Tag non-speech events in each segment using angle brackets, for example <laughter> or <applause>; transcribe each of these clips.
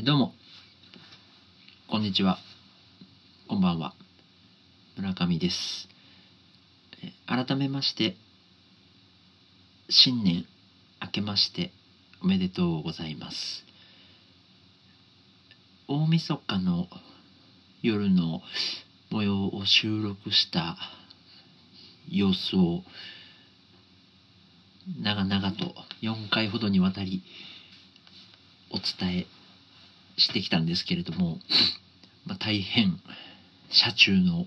ーどうも、こんにちは、こんばんは、村上です。えー改めまして、新年明けましておめでとうございます。大晦日の夜の模様を収録した様子を長々と4回ほどにわたりお伝えしてきたんですけれども、まあ、大変車中の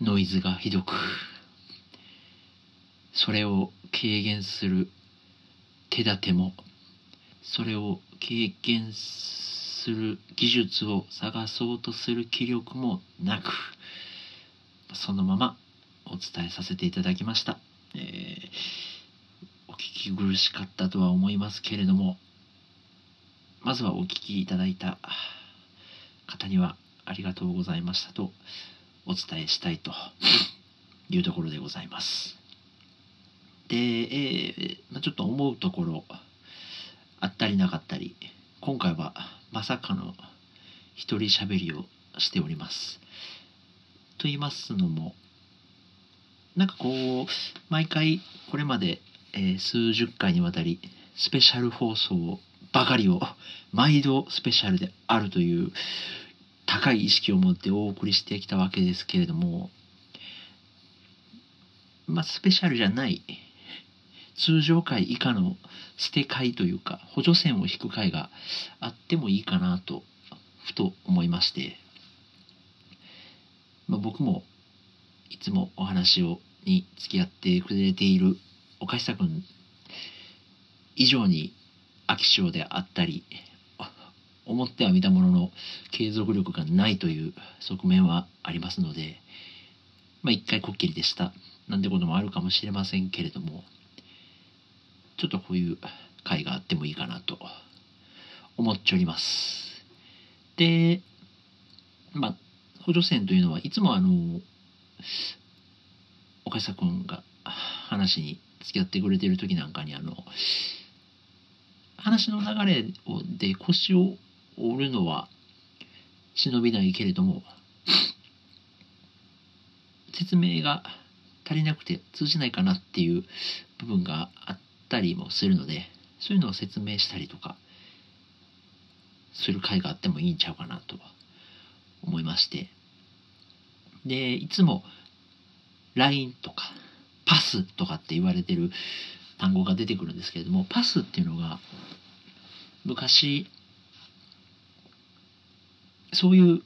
ノイズがひどくそれを軽減する手立てもそれを軽減する技術を探そうとする気力もなくそのままお伝えさせていただきました、えーお聞き苦しかったとは思いますけれどもまずはお聞きいただいた方にはありがとうございましたとお伝えしたいというところでございます。で、えーまあ、ちょっと思うところあったりなかったり今回はまさかの一人喋りをしております。と言いますのもなんかこう毎回これまで、えー数十回にわたりスペシャル放送をばかりを毎度スペシャルであるという高い意識を持ってお送りしてきたわけですけれどもまあスペシャルじゃない通常回以下の捨て回というか補助線を引く回があってもいいかなとふと思いまして、まあ、僕もいつもお話をに付き合ってくれている岡下君以上に飽き性であったり思っては見たものの継続力がないという側面はありますのでまあ一回こっきりでした。なんてこともあるかもしれませんけれどもちょっとこういう回があってもいいかなと思っております。でまあ補助線というのはいつもあの岡下君が話に付き合ってくれてる時なんかにあの話の流れで腰を折るのは忍びないけれども説明が足りなくて通じないかなっていう部分があったりもするのでそういうのを説明したりとかする回があってもいいんちゃうかなとは思いまして。でいつも LINE とかパスとかって言われてる単語が出てくるんですけれどもパスっていうのが昔そういう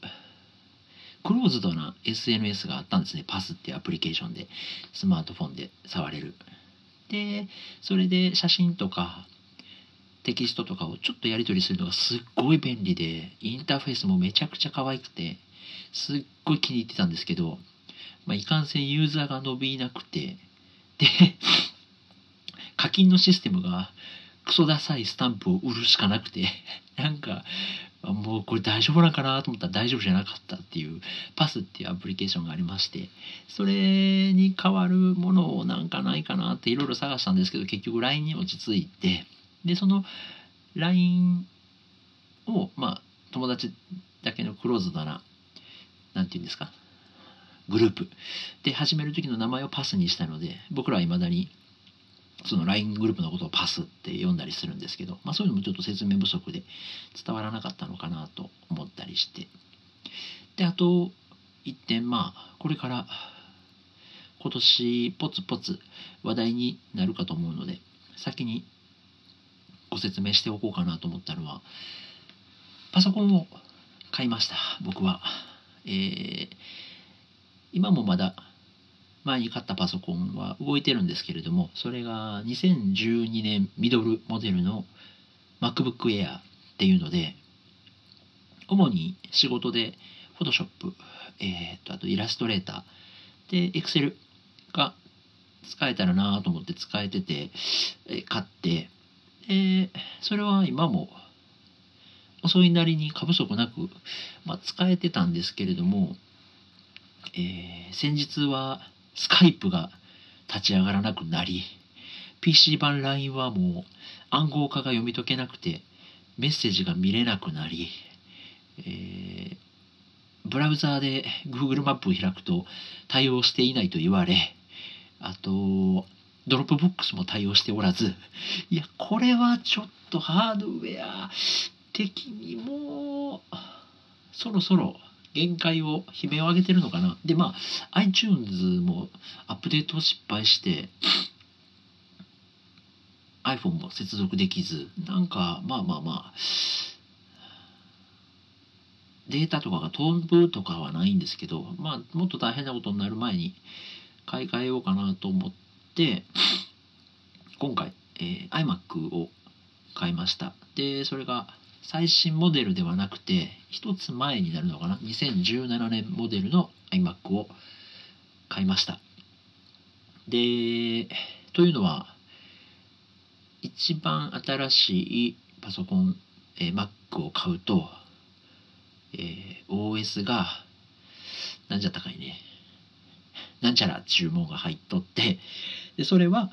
クローズドな SNS があったんですね。パスっていうアプリケーションでスマートフォンで触れる。でそれで写真とかテキストとかをちょっとやり取りするのがすっごい便利でインターフェースもめちゃくちゃ可愛くてすっごい気に入ってたんですけど、まあ、いかんせんユーザーが伸びなくてで課金のシステムがクソダサいスタンプを売るしかなくて <laughs> なんかもうこれ大丈夫なんかなと思ったら大丈夫じゃなかったっていうパスっていうアプリケーションがありましてそれに代わるものをなんかないかなっていろいろ探したんですけど結局 LINE に落ち着いてでその LINE をまあ友達だけのクローズドななんて言うんですかグループで始める時の名前をパスにしたので僕らはいまだにその LINE グループのことをパスって読んだりするんですけど、まあ、そういうのもちょっと説明不足で伝わらなかったのかなと思ったりして。であと一点まあこれから今年ポツポツ話題になるかと思うので先にご説明しておこうかなと思ったのはパソコンを買いました僕は、えー今もまだ前に買ったパソコンは動いてるんですけれどもそれが2012年ミドルモデルの MacBook Air っていうので主に仕事で Photoshop、えー、とあとイラストレーターで Excel が使えたらなと思って使えてて、え買ってでそれは今も遅いなりに過不足なく、まあ、使えてたんですけれども、えー先日はスカイプが立ち上がらなくなり PC 版 LINE はもう暗号化が読み解けなくてメッセージが見れなくなり、えーブラウザーで Google マップを開くと対応していないと言われ、あと、 Dropbox も対応しておらず、いや、これはちょっとハードウェア的にもう、そろそろ限界を悲鳴を上げてるのかな。で、まあ、iTunes もアップデートを失敗して、iPhone も接続できず、なんか、まあまあまあ、データとかが飛ぶとかはないんですけど、まあ、もっと大変なことになる前に買い替えようかなと思って、今回、えー、iMac を買いました。で、それが最新モデルではなくて、一つ前になるのかな ?2017 年モデルの iMac を買いました。で、というのは、一番新しいパソコン、えー、Mac を買うと、えー、OS が、なんじゃったかいね。なんちゃら注文が入っとって、で、それは、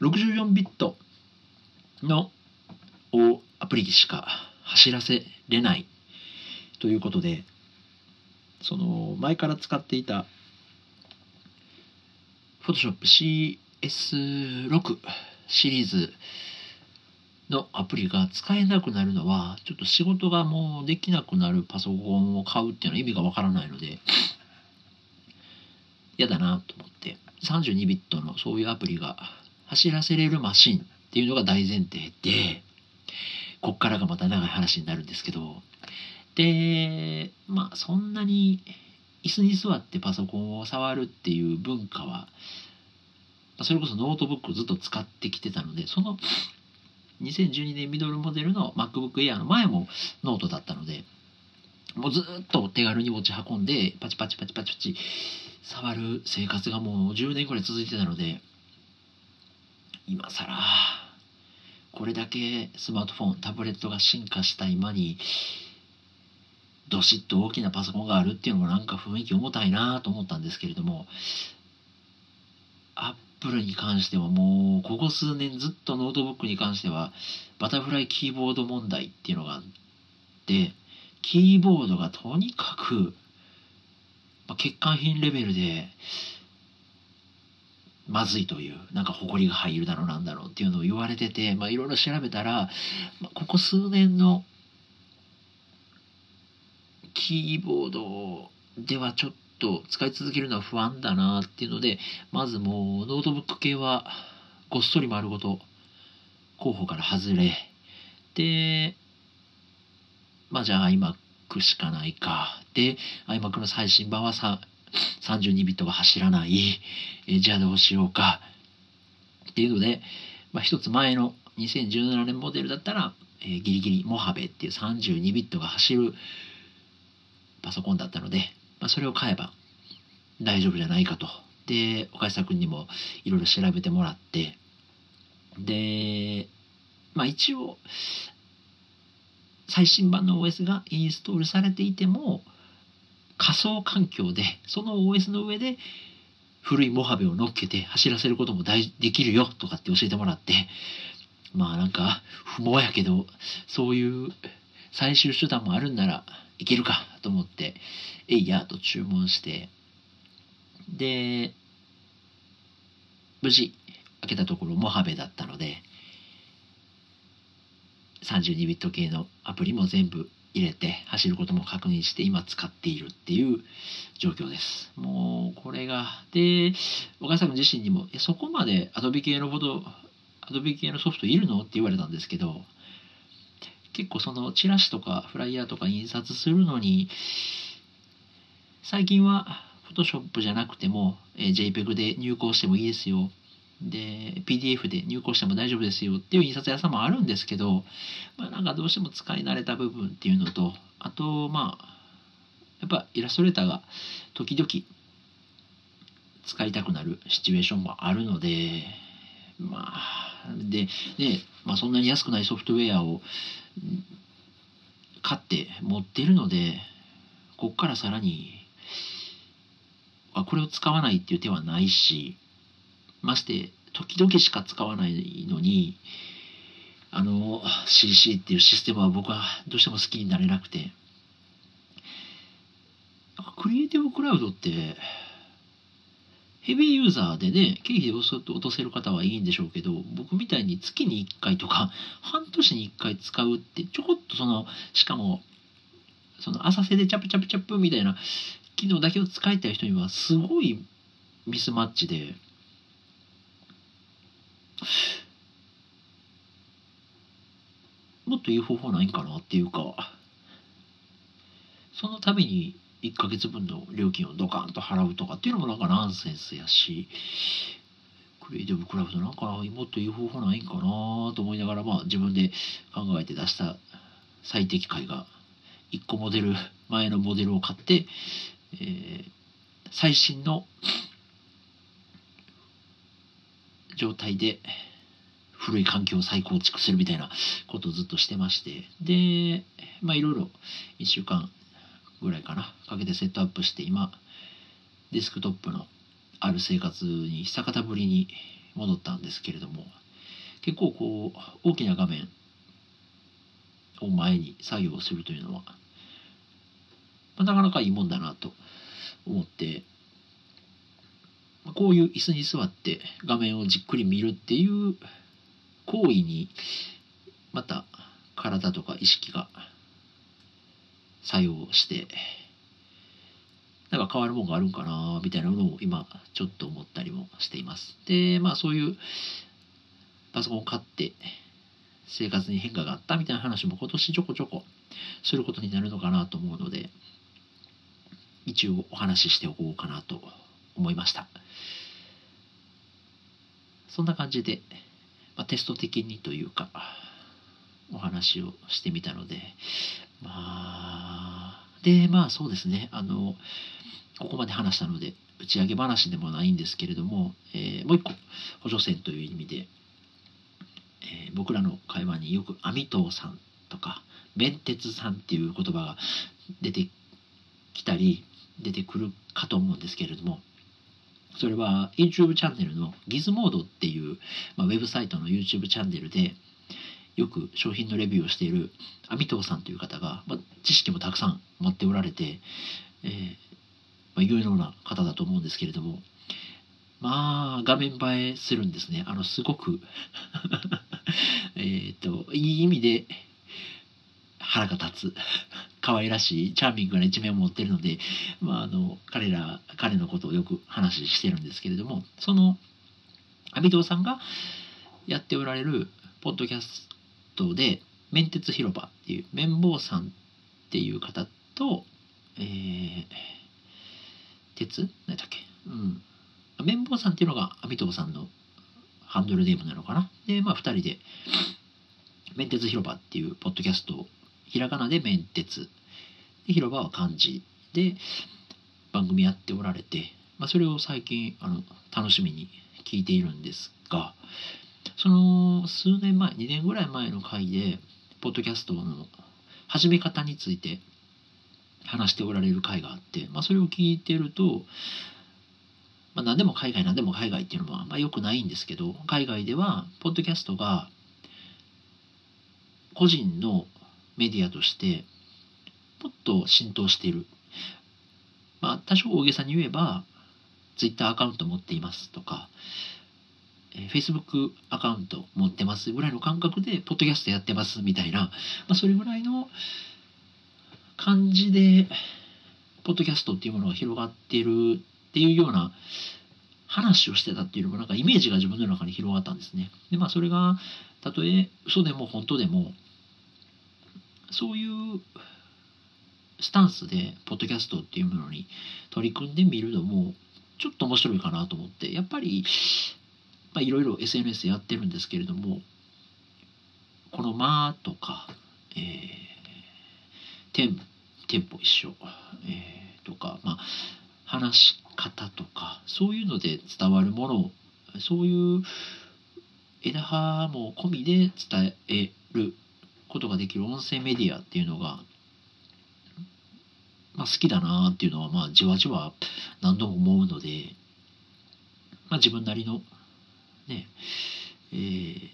64ビットの OS アプリしか走らせれない。ということで、その前から使っていた Photoshop CS6 シリーズのアプリが使えなくなるのは、ちょっと仕事がもうできなくなるパソコンを買うっていうのは意味がわからないので、嫌だなと思って、32ビットのそういうアプリが走らせれるマシンっていうのが大前提で、こっからがまた長い話になるんですけど、で、まあそんなに椅子に座ってパソコンを触るっていう文化は、それこそノートブックをずっと使ってきてたので、その2012年ミドルモデルの MacBook Air の前もノートだったので、もうずっと手軽に持ち運んで、パチパチパチパチパチ触る生活がもう10年くらい続いてたので、今更、これだけスマートフォン、タブレットが進化した今に、どしっと大きなパソコンがあるっていうのもなんか雰囲気重たいなと思ったんですけれども、アップルに関してはもう、ここ数年ずっとノートブックに関しては、バタフライキーボード問題っていうのがあって、キーボードがとにかく、ま、欠陥品レベルで、まずいという、なんか埃が入るだろうなんだろうっていうのを言われてて、まあいろいろ調べたら、まあ、ここ数年のキーボードではちょっと使い続けるのは不安だなっていうので、まずもうノートブック系はごっそり丸ごと候補から外れ、で、まあじゃあ iMac しかないか。で、iMac の最新版はさ32ビットが走らない。えじゃあどうしようか。っていうので、まあ一つ前の2017年モデルだったら、えー、ギリギリモハベっていう32ビットが走るパソコンだったので、まあ、それを買えば大丈夫じゃないかと。で、岡下君にもいろいろ調べてもらって、で、まあ一応、最新版の OS がインストールされていても、仮想環境で、その OS の上で古いモハベを乗っけて走らせることもできるよとかって教えてもらって、まあなんか不毛やけど、そういう最終手段もあるんならいけるかと思って、えいやと注文して、で、無事開けたところモハベだったので、32ビット系のアプリも全部入れて走ることも確認して今使っているっていう状況です。もうこれが、で、岡さん自身にも、そこまでアドビ系のほど、アドビ系のソフトいるの？って言われたんですけど、結構そのチラシとかフライヤーとか印刷するのに、最近は Photoshop じゃなくても、えー、JPEG で入稿してもいいですよ。で、PDF で入稿しても大丈夫ですよっていう印刷屋さんもあるんですけど、まあなんかどうしても使い慣れた部分っていうのと、あと、まあ、やっぱイラストレーターが時々使いたくなるシチュエーションもあるので、まあ、で、ね、まあそんなに安くないソフトウェアを買って持ってるので、こっからさらに、あこれを使わないっていう手はないし、まして、時々しか使わないのに、あの CC っていうシステムは僕はどうしても好きになれなくて。クリエイティブクラウドってヘビーユーザーでね経費で落とせる方はいいんでしょうけど僕みたいに月に1回とか <laughs> 半年に1回使うってちょこっとそのしかもその浅瀬でチャプチャプチャプみたいな機能だけを使いたい人にはすごいミスマッチで。もっといい方法ないんかなっていうかそのために1ヶ月分の料金をドカンと払うとかっていうのもなんかナンセンスやしクリエイティブクラブドなんかもっといい方法ないんかなと思いながらまあ自分で考えて出した最適解が1個モデル前のモデルを買って、えー、最新の状態で古い環境を再構築するみたいなことをずっとしてましてでまあいろいろ1週間ぐらいかなかけてセットアップして今デスクトップのある生活に久方ぶりに戻ったんですけれども結構こう大きな画面を前に作業をするというのは、まあ、なかなかいいもんだなと思ってこういう椅子に座って画面をじっくり見るっていう行為にまた体とか意識が作用してなんか変わるもんがあるんかなみたいなのを今ちょっと思ったりもしています。でまあそういうパソコンを買って生活に変化があったみたいな話も今年ちょこちょこすることになるのかなと思うので一応お話ししておこうかなと思いました。そんな感じでまあ、テスト的にというかお話をしてみたのでまあでまあそうですね。あのここまで話したので打ち上げ話でもないんですけれども、えー、もう一個補助線という意味で、えー、僕らの会話によく「網藤さん」とか「弁鉄さん」っていう言葉が出てきたり出てくるかと思うんですけれどもそれは YouTube チャンネルのギズモードっていう、まあ、ウェブサイトの YouTube チャンネルでよく商品のレビューをしているアミトウさんという方が、まあ、知識もたくさん持っておられて、えーまあ、有能な方だと思うんですけれどもまあ画面映えするんですね。あのすごく <laughs> えっといい意味で腹が立つ。可愛らしいチャーミングな一面を持ってるので、まあ、あの彼ら彼のことをよく話してるんですけれどもその阿弥陀さんがやっておられるポッドキャストで「面鉄広場」っていう綿棒さんっていう方と、えー、鉄？何だっけ？うん。綿棒さんっていうのが阿弥陀さんのハンドルネームなのかな？でまあ2人で「面鉄広場」っていうポッドキャストをひらがなで面鉄で広場は漢字で番組やっておられて、まあ、それを最近あの楽しみに聞いているんですがその数年前2年ぐらい前の回でポッドキャストの始め方について話しておられる回があって、まあ、それを聞いてると、まあ、何でも海外何でも海外っていうのはまあんま良くないんですけど海外ではポッドキャストが個人のメディアとしてもっと浸透している。まあ多少大げさに言えば Twitter アカウント持っていますとか、えー、Facebook アカウント持ってますぐらいの感覚でポッドキャストやってますみたいな、まあ、それぐらいの感じでポッドキャストっていうものが広がってるっていうような話をしてたっていうのもなんかイメージが自分の中に広がったんですね。でまあそれがたとえ嘘でも本当でもそういうスタンスでポッドキャストっていうものに取り組んでみるのもちょっと面白いかなと思ってやっぱりいろいろ SNS やってるんですけれどもこの「間」とか、えー、テンテンポ一緒、えー、とか、まあ、話し方とかそういうので伝わるものそういう枝葉も込みで伝えることができる音声メディアっていうのが、まあ、好きだなっていうのは、まあ、じわじわ何度も思うので、まあ、自分なりのね、えー、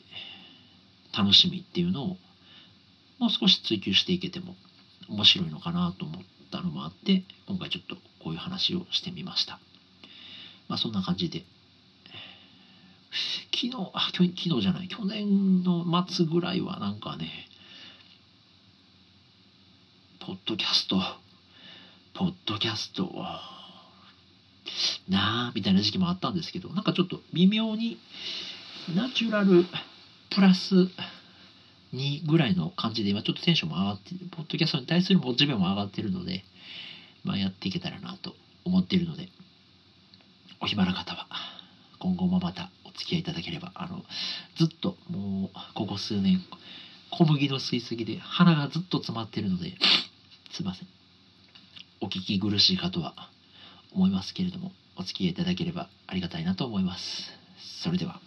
楽しみっていうのをもう少し追求していけても面白いのかなと思ったのもあって今回ちょっとこういう話をしてみました。まあそんな感じで昨日あ昨日じゃない去年の末ぐらいはなんかねポッドキャスト。ポッドキャストなあみたいな時期もあったんですけどなんかちょっと微妙にナチュラルプラス2ぐらいの感じで今ちょっとテンションも上がってポッドキャストに対するモチベも上がってるので、まあ、やっていけたらなと思っているのでお暇な方は今後もまたお付き合いいただければあのずっともうここ数年小麦の吸いすぎで鼻がずっと詰まってるのですいません。お聞き苦しいかとは思いますけれどもお付き合いいただければありがたいなと思います。それでは。